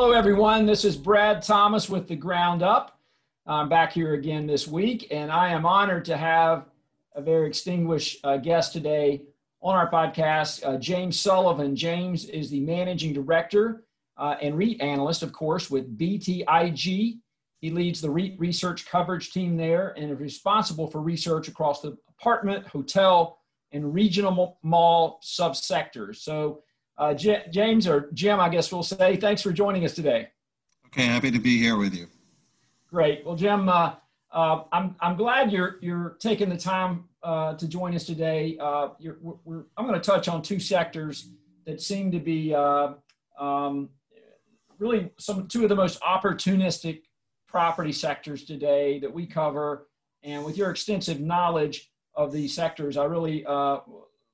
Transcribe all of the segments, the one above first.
Hello, everyone. This is Brad Thomas with The Ground Up. I'm back here again this week, and I am honored to have a very extinguished uh, guest today on our podcast, uh, James Sullivan. James is the managing director uh, and REIT analyst, of course, with BTIG. He leads the REIT research coverage team there and is responsible for research across the apartment, hotel, and regional mall subsectors. So, uh, J- James or Jim, I guess we'll say, thanks for joining us today. Okay, happy to be here with you. Great. Well, Jim, uh, uh, I'm, I'm glad you're, you're taking the time uh, to join us today. Uh, we're, we're, I'm going to touch on two sectors that seem to be uh, um, really some two of the most opportunistic property sectors today that we cover. And with your extensive knowledge of these sectors, I really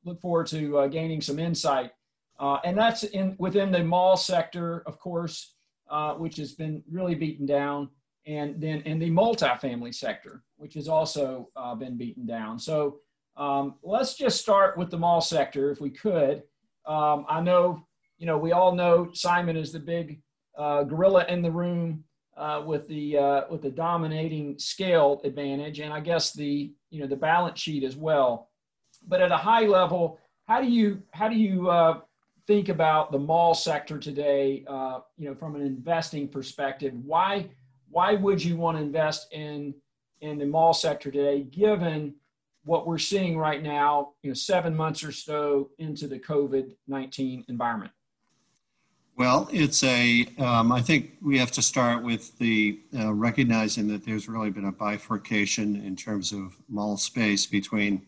look forward to gaining some insight uh, and that's in within the mall sector, of course, uh, which has been really beaten down, and then in the multifamily sector, which has also uh, been beaten down. So um, let's just start with the mall sector, if we could. Um, I know, you know, we all know Simon is the big uh, gorilla in the room uh, with the uh, with the dominating scale advantage, and I guess the you know the balance sheet as well. But at a high level, how do you how do you think about the mall sector today, uh, you know, from an investing perspective, why why would you want to invest in in the mall sector today, given what we're seeing right now, you know, seven months or so into the COVID nineteen environment? Well, it's a. Um, I think we have to start with the uh, recognizing that there's really been a bifurcation in terms of mall space between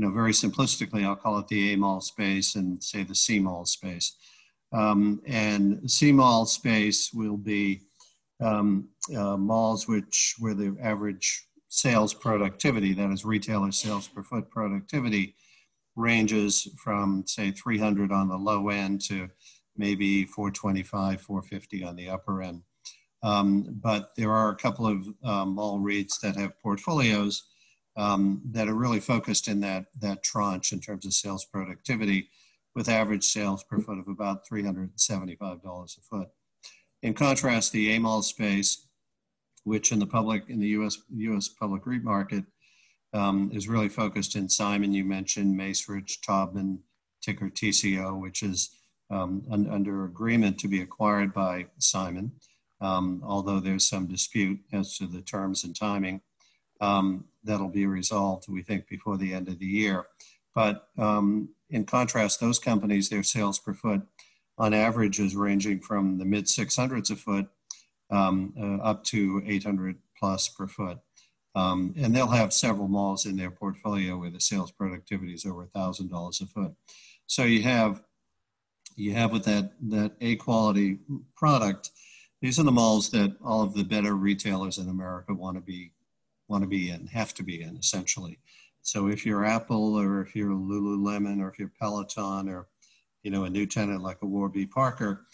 you know, very simplistically, I'll call it the A mall space and say the C mall space. Um, and C mall space will be um, uh, malls which where the average sales productivity, that is retailer sales per foot productivity, ranges from say 300 on the low end to maybe 425, 450 on the upper end. Um, but there are a couple of um, mall REITs that have portfolios um, that are really focused in that, that tranche in terms of sales productivity with average sales per foot of about $375 a foot. In contrast, the A-mall space, which in the public, in the US, US public REIT market, um, is really focused in Simon. You mentioned Macerich, Taubman, ticker TCO, which is um, un, under agreement to be acquired by Simon, um, although there's some dispute as to the terms and timing. Um, that'll be resolved, we think, before the end of the year. But um, in contrast, those companies, their sales per foot on average is ranging from the mid 600s a foot um, uh, up to 800 plus per foot. Um, and they'll have several malls in their portfolio where the sales productivity is over $1,000 a foot. So you have you have with that that A quality product, these are the malls that all of the better retailers in America want to be want to be in, have to be in, essentially. So if you're Apple or if you're Lululemon or if you're Peloton or you know a new tenant like a Warby Parker,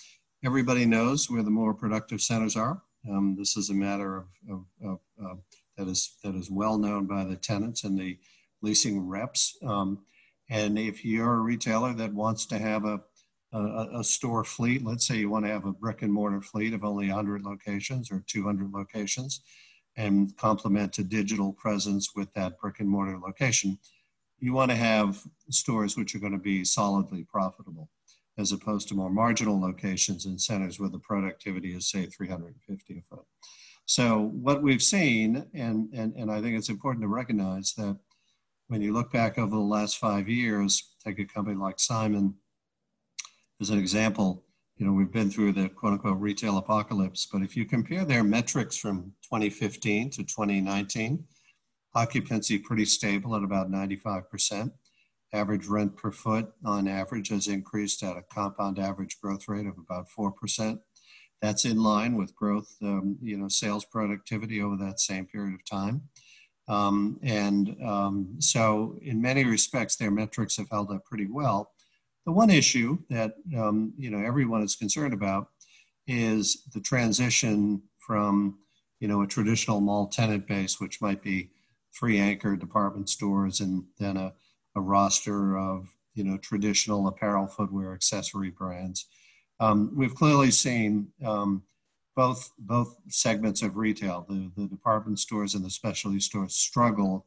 everybody knows where the more productive centers are. Um, this is a matter of, of, of uh, that is that is well known by the tenants and the leasing reps. Um, and if you're a retailer that wants to have a, a, a store fleet, let's say you want to have a brick and mortar fleet of only 100 locations or 200 locations, and complement a digital presence with that brick and mortar location, you want to have stores which are going to be solidly profitable as opposed to more marginal locations and centers where the productivity is say 350 a foot. So what we've seen, and, and, and I think it's important to recognize that when you look back over the last five years, take a company like Simon as an example, you know, we've been through the quote unquote retail apocalypse, but if you compare their metrics from 2015 to 2019, occupancy pretty stable at about 95%. Average rent per foot on average has increased at a compound average growth rate of about 4%. That's in line with growth, um, you know, sales productivity over that same period of time. Um, and um, so in many respects, their metrics have held up pretty well. The one issue that um, you know everyone is concerned about is the transition from you know a traditional mall tenant base, which might be three anchor department stores and then a, a roster of you know traditional apparel, footwear, accessory brands, Um, we've clearly seen um, both both segments of retail, the, the department stores and the specialty stores, struggle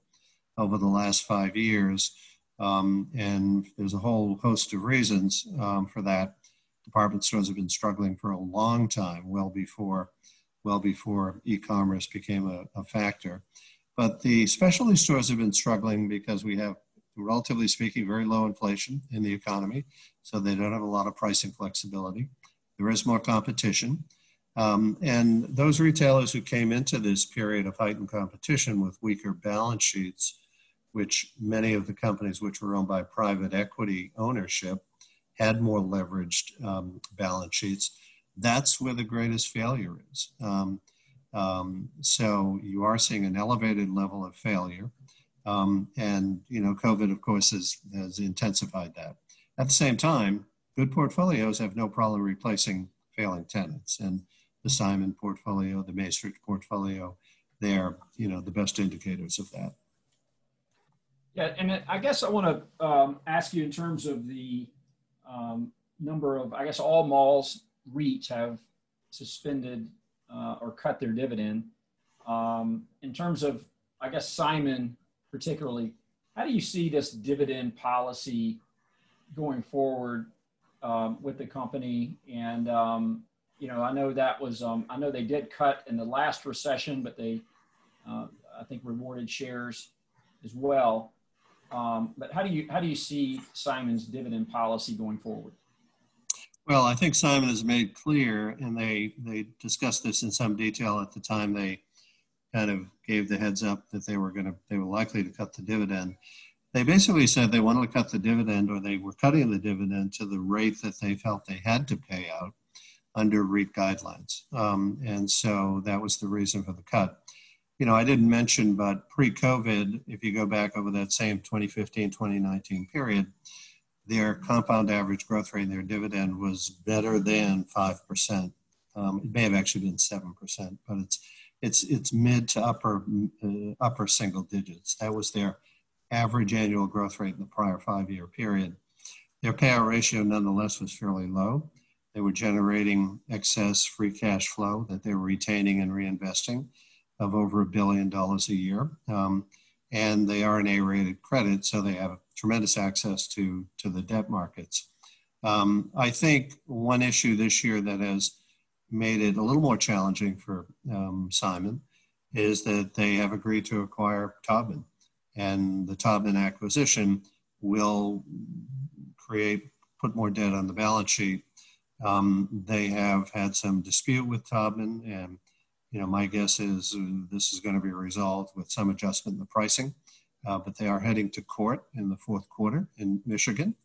over the last five years. Um, and there's a whole host of reasons um, for that. Department stores have been struggling for a long time, well before, well before e-commerce became a, a factor. But the specialty stores have been struggling because we have, relatively speaking, very low inflation in the economy, so they don't have a lot of pricing flexibility. There is more competition. Um, and those retailers who came into this period of heightened competition with weaker balance sheets which many of the companies which were owned by private equity ownership had more leveraged um, balance sheets. That's where the greatest failure is. Um, um, so you are seeing an elevated level of failure. Um, and, you know, COVID, of course, has, has intensified that. At the same time, good portfolios have no problem replacing failing tenants. And the Simon portfolio, the Macerich portfolio, they're, you know, the best indicators of that. Yeah, and I guess I want to um, ask you in terms of the um, number of, I guess all malls REITs have suspended uh, or cut their dividend. Um, in terms of, I guess Simon particularly, how do you see this dividend policy going forward um, with the company? And um, you know, I know that was, um, I know they did cut in the last recession, but they, uh, I think, rewarded shares as well. Um, but how do you how do you see Simon's dividend policy going forward? Well, I think Simon has made clear, and they they discussed this in some detail at the time they kind of gave the heads up that they were going to they were likely to cut the dividend. They basically said they wanted to cut the dividend, or they were cutting the dividend to the rate that they felt they had to pay out under REIT guidelines, um, and so that was the reason for the cut you know, I didn't mention, but pre-COVID, if you go back over that same 2015, 2019 period, their compound average growth rate in their dividend was better than 5%. Um, it may have actually been 7%, but it's, it's, it's mid to upper, uh, upper single digits. That was their average annual growth rate in the prior five year period. Their payout ratio, nonetheless, was fairly low. They were generating excess free cash flow that they were retaining and reinvesting of over a billion dollars a year. Um, and they are an A-rated credit, so they have tremendous access to, to the debt markets. Um, I think one issue this year that has made it a little more challenging for um, Simon is that they have agreed to acquire Taubman. And the Taubman acquisition will create, put more debt on the balance sheet. Um, they have had some dispute with Taubman and you know, my guess is uh, this is going to be resolved with some adjustment in the pricing, uh, but they are heading to court in the fourth quarter in Michigan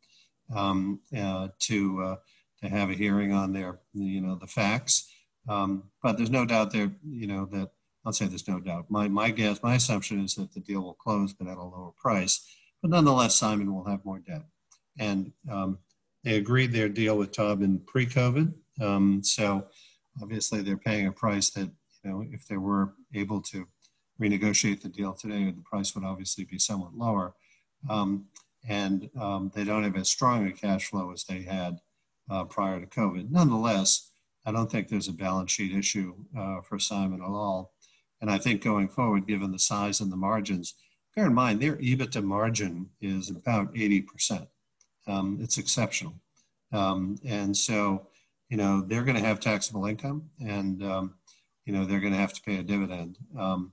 um, uh, to uh, to have a hearing on their, you know, the facts. Um, but there's no doubt there, you know, that I'll say there's no doubt. My my guess, my assumption is that the deal will close, but at a lower price. But nonetheless, Simon will have more debt, and um, they agreed their deal with Taubman pre-COVID. Um, so obviously, they're paying a price that know, if they were able to renegotiate the deal today, the price would obviously be somewhat lower. Um, and um, they don't have as strong a cash flow as they had uh, prior to COVID. Nonetheless, I don't think there's a balance sheet issue uh, for Simon at all. And I think going forward, given the size and the margins, bear in mind their EBITDA margin is about 80%. Um, it's exceptional. Um, and so, you know, they're going to have taxable income and um, you know, they're going to have to pay a dividend. Um,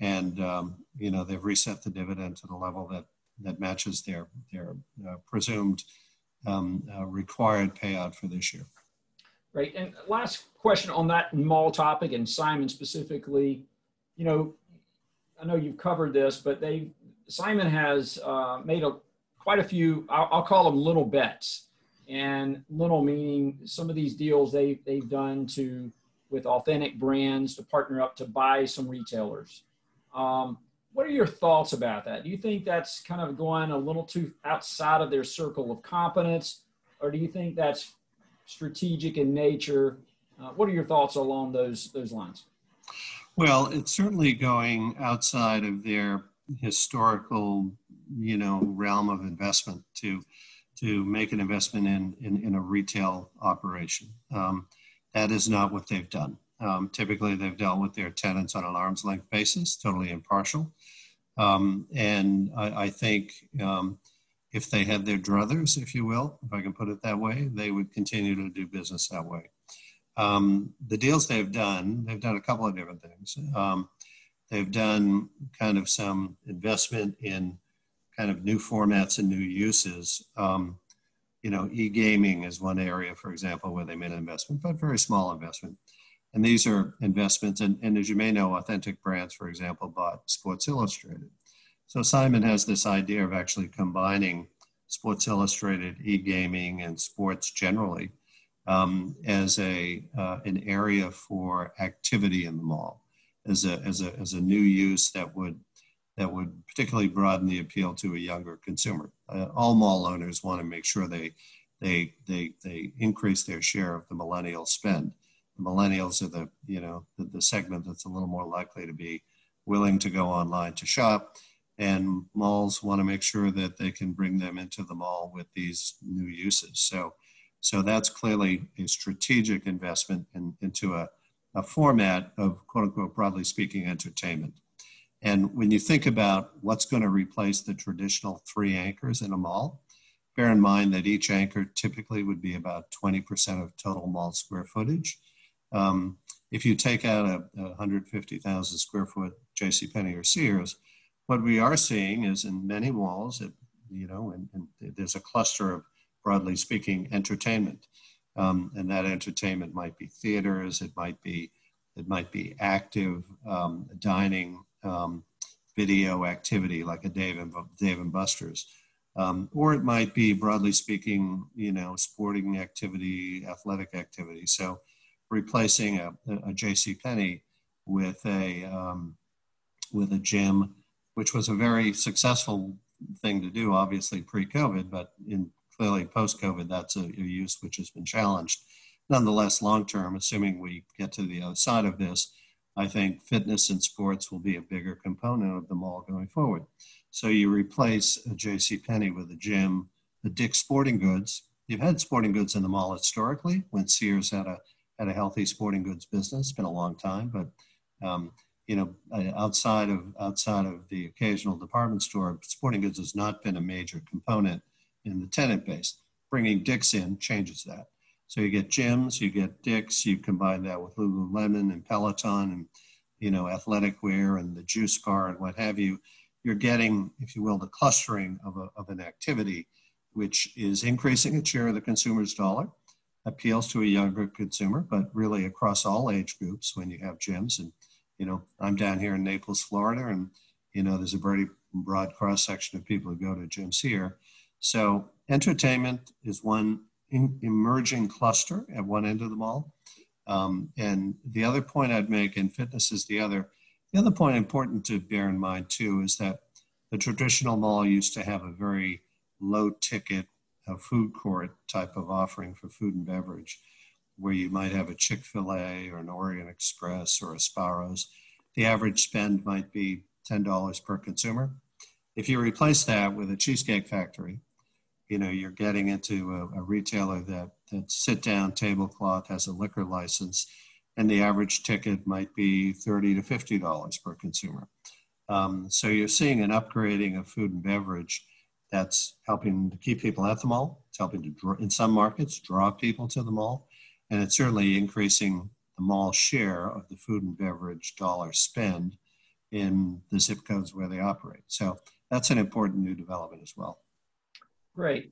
and, um, you know, they've reset the dividend to the level that, that matches their, their uh, presumed um, uh, required payout for this year. Right. And last question on that mall topic and Simon specifically, you know, I know you've covered this, but they Simon has uh, made a quite a few. I'll, I'll, call them little bets, and little meaning some of these deals they they've done to with authentic brands to partner up to buy some retailers. Um, what are your thoughts about that? Do you think that's kind of going a little too outside of their circle of competence, or do you think that's strategic in nature? Uh, what are your thoughts along those those lines? Well, it's certainly going outside of their historical, you know, realm of investment to to make an investment in, in, in a retail operation. Um, that is not what they've done. Um, typically, they've dealt with their tenants on an arm's length basis, totally impartial. Um, and I, I think um, if they had their druthers, if you will, if I can put it that way, they would continue to do business that way. Um, the deals they've done, they've done a couple of different things. Um, they've done kind of some investment in kind of new formats and new uses. Um, you know, e-gaming is one area, for example, where they made an investment, but very small investment. And these are investments, and, and as you may know, Authentic Brands, for example, bought Sports Illustrated. So Simon has this idea of actually combining Sports Illustrated, e-gaming, and sports generally um, as a uh, an area for activity in the mall, as a, as a as a new use that would that would particularly broaden the appeal to a younger consumer. Uh, all mall owners want to make sure they they they they increase their share of the millennial spend. The millennials are the you know the, the segment that's a little more likely to be willing to go online to shop and malls want to make sure that they can bring them into the mall with these new uses. So so that's clearly a strategic investment in, into a, a format of quote unquote broadly speaking entertainment and when you think about what's going to replace the traditional three anchors in a mall bear in mind that each anchor typically would be about 20% of total mall square footage um, if you take out a, a 150,000 square foot J.C. Penney or Sears, what we are seeing is in many malls, it, you know, and, and there's a cluster of broadly speaking entertainment, um, and that entertainment might be theaters, it might be it might be active um, dining, um, video activity like a Dave and Dave and Buster's. Um, or it might be broadly speaking, you know, sporting activity, athletic activity. So replacing a, a J.C. Penney with a um, with a gym, which was a very successful thing to do, obviously pre-COVID, but in clearly post-COVID, that's a, a use which has been challenged. Nonetheless, long term, assuming we get to the other side of this, I think fitness and sports will be a bigger component of the mall going forward. So you replace a J.C. Penney with a gym, a Dick's Sporting Goods. You've had sporting goods in the mall historically when Sears had a had a healthy sporting goods business. It's been a long time, but um, you know, outside of outside of the occasional department store, sporting goods has not been a major component in the tenant base. Bringing Dick's in changes that. So you get gyms, you get Dick's, you combine that with Lululemon and Peloton and you know athletic wear and the juice bar and what have you. You're getting, if you will, the clustering of, a, of an activity which is increasing its share of the consumer's dollar appeals to a younger consumer, but really across all age groups when you have gyms. And, you know, I'm down here in Naples, Florida, and, you know, there's a very broad cross section of people who go to gyms here. So entertainment is one emerging cluster at one end of the mall. Um, and the other point I'd make, and fitness is the other. The other point important to bear in mind too is that the traditional mall used to have a very low ticket a food court type of offering for food and beverage, where you might have a Chick fil A or an Orient Express or a Sbarro's. The average spend might be $10 per consumer. If you replace that with a Cheesecake Factory, you know, you're getting into a, a retailer that, that sit down tablecloth has a liquor license, and the average ticket might be 30 to $50 per consumer. Um, so you're seeing an upgrading of food and beverage that's helping to keep people at the mall. It's helping to, draw, in some markets, draw people to the mall. And it's certainly increasing the mall share of the food and beverage dollar spend in the zip codes where they operate. So that's an important new development as well. Great.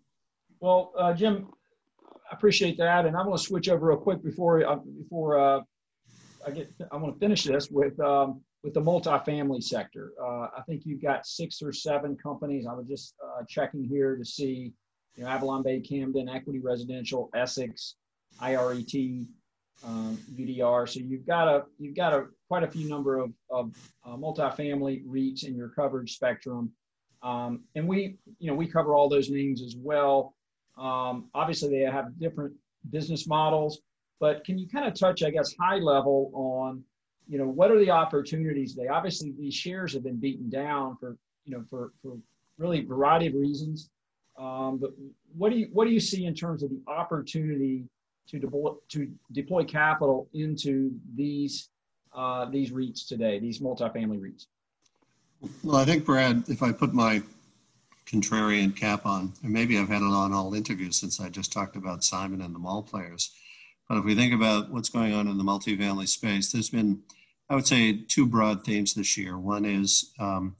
Well, uh, Jim, I appreciate that. And I'm going to switch over real quick before, uh, before uh, I get, I want to finish this with um, with the multifamily sector. Uh, I think you've got six or seven companies. I was just uh, checking here to see, you know, Avalon Bay, Camden, Equity Residential, Essex, IRET, um, UDR. So you've got a you've got a quite a few number of, of uh, multifamily REITs in your coverage spectrum, um, and we you know we cover all those names as well. Um, obviously, they have different business models, but can you kind of touch, I guess, high level on you know, what are the opportunities? They obviously these shares have been beaten down for you know for for really variety of reasons. Um, but what do you what do you see in terms of the opportunity to deploy to deploy capital into these uh, these REITs today, these multifamily REITs? Well, I think Brad, if I put my contrarian cap on, and maybe I've had it on all interviews since I just talked about Simon and the mall players. But if we think about what's going on in the multifamily space, there's been, I would say, two broad themes this year. One is um,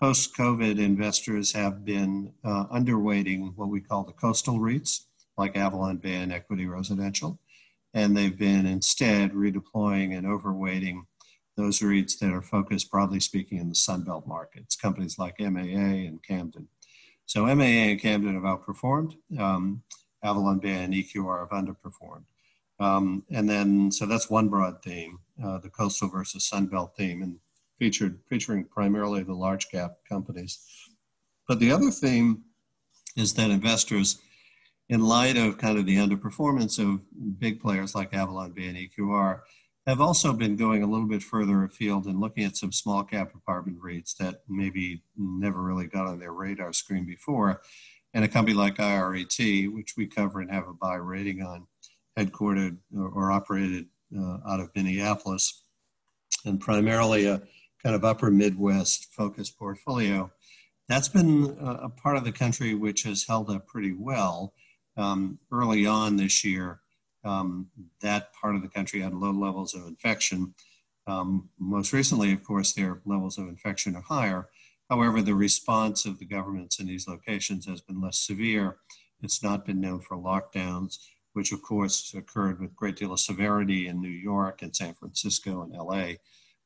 post COVID investors have been uh, underweighting what we call the coastal REITs, like Avalon Bay and Equity Residential. And they've been instead redeploying and overweighting those REITs that are focused, broadly speaking, in the Sunbelt markets, companies like MAA and Camden. So MAA and Camden have outperformed. Um, Avalon Bay and EQR have underperformed. Um, and then, so that's one broad theme, uh, the coastal versus Sunbelt theme, and featured featuring primarily the large cap companies. But the other theme is that investors, in light of kind of the underperformance of big players like Avalon Bay and EQR, have also been going a little bit further afield and looking at some small cap apartment REITs that maybe never really got on their radar screen before. And a company like IRET, which we cover and have a buy rating on, headquartered or, or operated uh, out of Minneapolis, and primarily a kind of upper Midwest focused portfolio. That's been a, a part of the country which has held up pretty well. Um, early on this year, um, that part of the country had low levels of infection. Um, most recently, of course, their levels of infection are higher. However, the response of the governments in these locations has been less severe. It's not been known for lockdowns, which of course occurred with great deal of severity in New York and San Francisco and LA.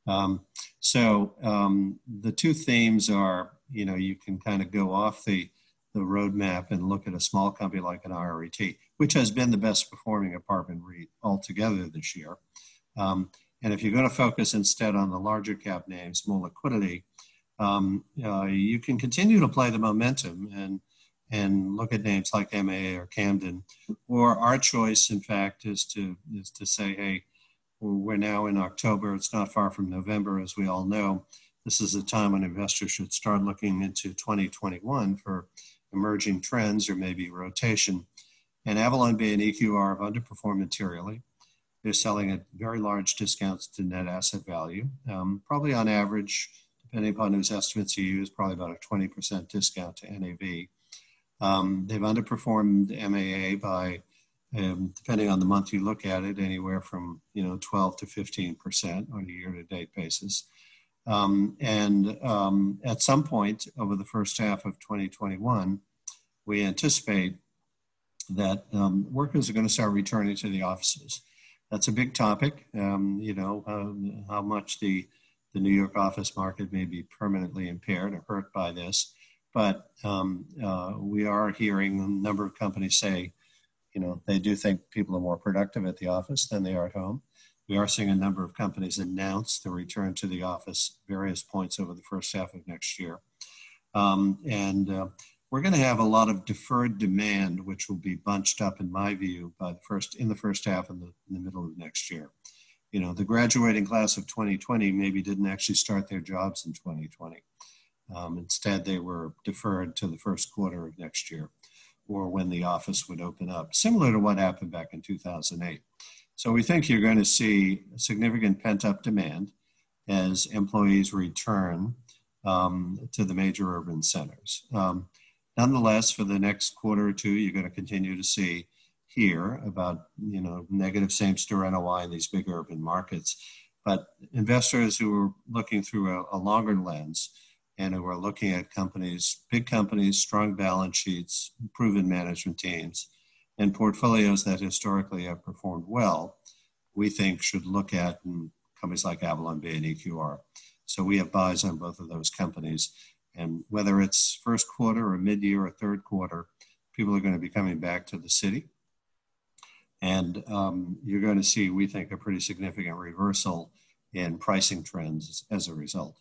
Um, so um, the two themes are, you know, you can kind of go off the, the roadmap and look at a small company like an IRET, which has been the best performing apartment REIT altogether this year. Um, and if you're going to focus instead on the larger cap names, more liquidity, um, uh, you can continue to play the momentum and and look at names like MAA or Camden. Or our choice, in fact, is to is to say, hey, we're now in October. It's not far from November, as we all know. This is a time when investors should start looking into 2021 for emerging trends or maybe rotation. And Avalon Bay and EQR have underperformed materially. They're selling at very large discounts to net asset value, um, probably on average, depending upon whose estimates you use, probably about a 20% discount to NAV. Um, they've underperformed MAA by um, depending on the month you look at it, anywhere from you know 12 to 15 percent on a year-to-date basis. Um, and um, at some point over the first half of 2021, we anticipate that um, workers are going to start returning to the offices. That's a big topic. Um, you know how, how much the the New York office market may be permanently impaired or hurt by this, but um, uh, we are hearing a number of companies say you know, they do think people are more productive at the office than they are at home. We are seeing a number of companies announce the return to the office various points over the first half of next year. Um, and uh, we're going to have a lot of deferred demand, which will be bunched up, in my view, by the first in the first half and the, in the middle of next year. You know, the graduating class of 2020 maybe didn't actually start their jobs in 2020. Um, instead, they were deferred to the first quarter of next year or when the office would open up, similar to what happened back in 2008. So we think you're going to see significant pent up demand as employees return um, to the major urban centers. Um, nonetheless, for the next quarter or two, you're going to continue to see here about you know negative same store NOI in these big urban markets. But investors who are looking through a, a longer lens and who are looking at companies, big companies, strong balance sheets, proven management teams, and portfolios that historically have performed well, we think should look at mm, companies like Avalon Bay and EQR. So we have buys on both of those companies. And whether it's first quarter or mid year or third quarter, people are going to be coming back to the city. And um, you're going to see, we think, a pretty significant reversal in pricing trends as a result.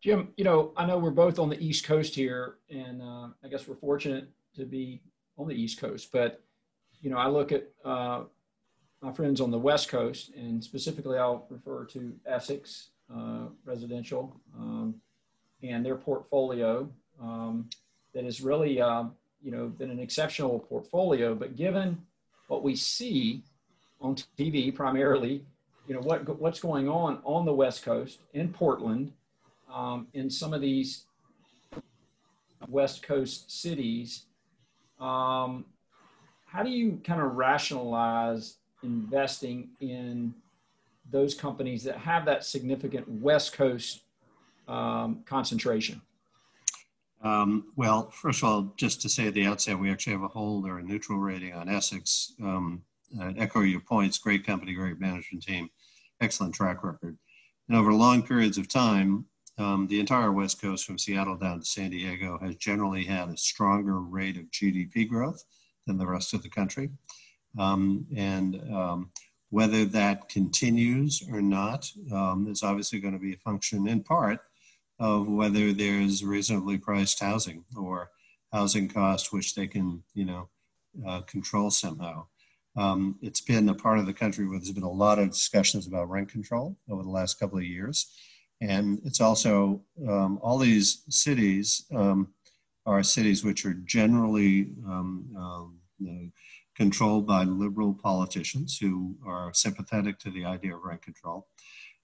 Jim, you know, I know we're both on the East Coast here, and uh, I guess we're fortunate to be on the East Coast. But you know, I look at uh, my friends on the West Coast, and specifically, I'll refer to Essex uh, Residential um, and their portfolio. Um, that has really, um, you know, been an exceptional portfolio. But given what we see on TV primarily, you know, what what's going on on the West Coast in Portland, um, in some of these West Coast cities, um, how do you kind of rationalize investing in those companies that have that significant West Coast um, concentration? Um, well, first of all, just to say at the outset, we actually have a hold or a neutral rating on Essex. Um, echo your points, great company, great management team, excellent track record. And over long periods of time, um, the entire West Coast from Seattle down to San Diego has generally had a stronger rate of GDP growth than the rest of the country. Um, and um, whether that continues or not um, is obviously going to be a function in part of whether there's reasonably priced housing or housing costs which they can, you know, uh, control somehow. Um, it's been a part of the country where there's been a lot of discussions about rent control over the last couple of years. And it's also um, all these cities um, are cities which are generally um, um, you know, controlled by liberal politicians who are sympathetic to the idea of rent control.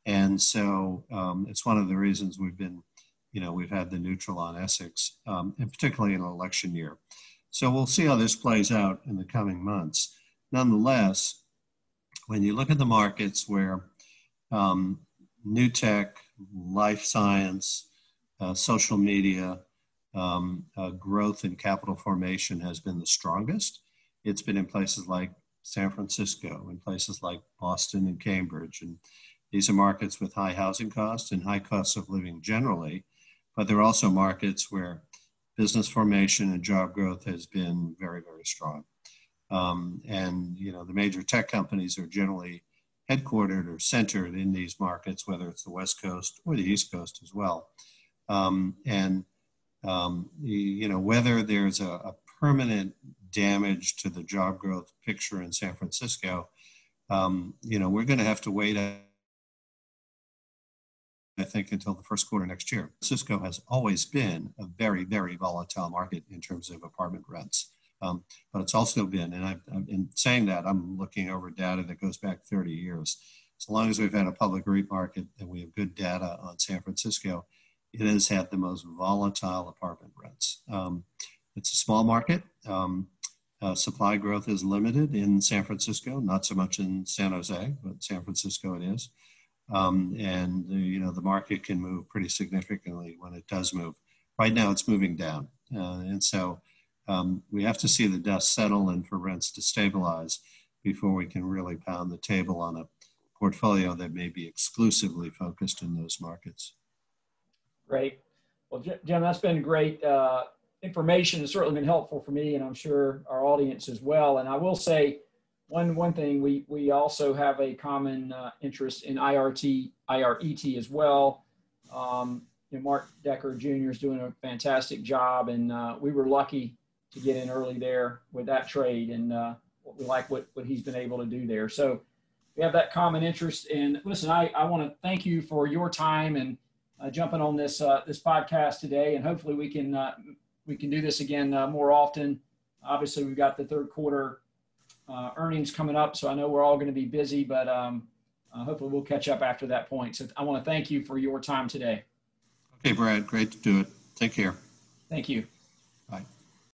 And so um, it's one of the reasons we've been, you know, we've had the neutral on Essex, um, and particularly in an election year. So we'll see how this plays out in the coming months. Nonetheless, when you look at the markets where um, new tech, life science, uh, social media, um, uh, growth in capital formation has been the strongest. It's been in places like San Francisco, in places like Boston and Cambridge. And these are markets with high housing costs and high costs of living generally, but they're also markets where business formation and job growth has been very, very strong. Um, and you know the major tech companies are generally headquartered or centered in these markets, whether it's the West Coast or the East Coast as well. Um, and um, you know whether there's a, a, permanent damage to the job growth picture in San Francisco, um, you know we're going to have to wait. I think until the first quarter next year. Cisco has always been a very, very volatile market in terms of apartment rents. Um, but it's also been, and I've, I've, in saying that, I'm looking over data that goes back 30 years. As long as we've had a public REIT market and we have good data on San Francisco, it has had the most volatile apartment rents. Um, it's a small market. Um, uh, supply growth is limited in San Francisco, not so much in San Jose, but San Francisco it is. Um, and uh, you know the market can move pretty significantly when it does move. Right now, it's moving down, uh, and so um, we have to see the dust settle and for rents to stabilize before we can really pound the table on a portfolio that may be exclusively focused in those markets. Great. Well, Jim, that's been great uh, information. It's certainly been helpful for me, and I'm sure our audience as well. And I will say one one thing: we we also have a common uh, interest in IRT, IRET as well. Um, you know, Mark Decker Jr. is doing a fantastic job, and uh, we were lucky to get in early there with that trade. And uh, we like what, what he's been able to do there. So we have that common interest. And listen, I, I want to thank you for your time and uh, jumping on this uh, this podcast today. And hopefully we can uh, we can do this again more often. Obviously, we've got the third quarter uh, earnings coming up, so I know we're all going to be busy, but um, hopefully we'll catch up after that point. So I want to thank you for your time today. Okay, Brad, great to do it. Take care. Thank you.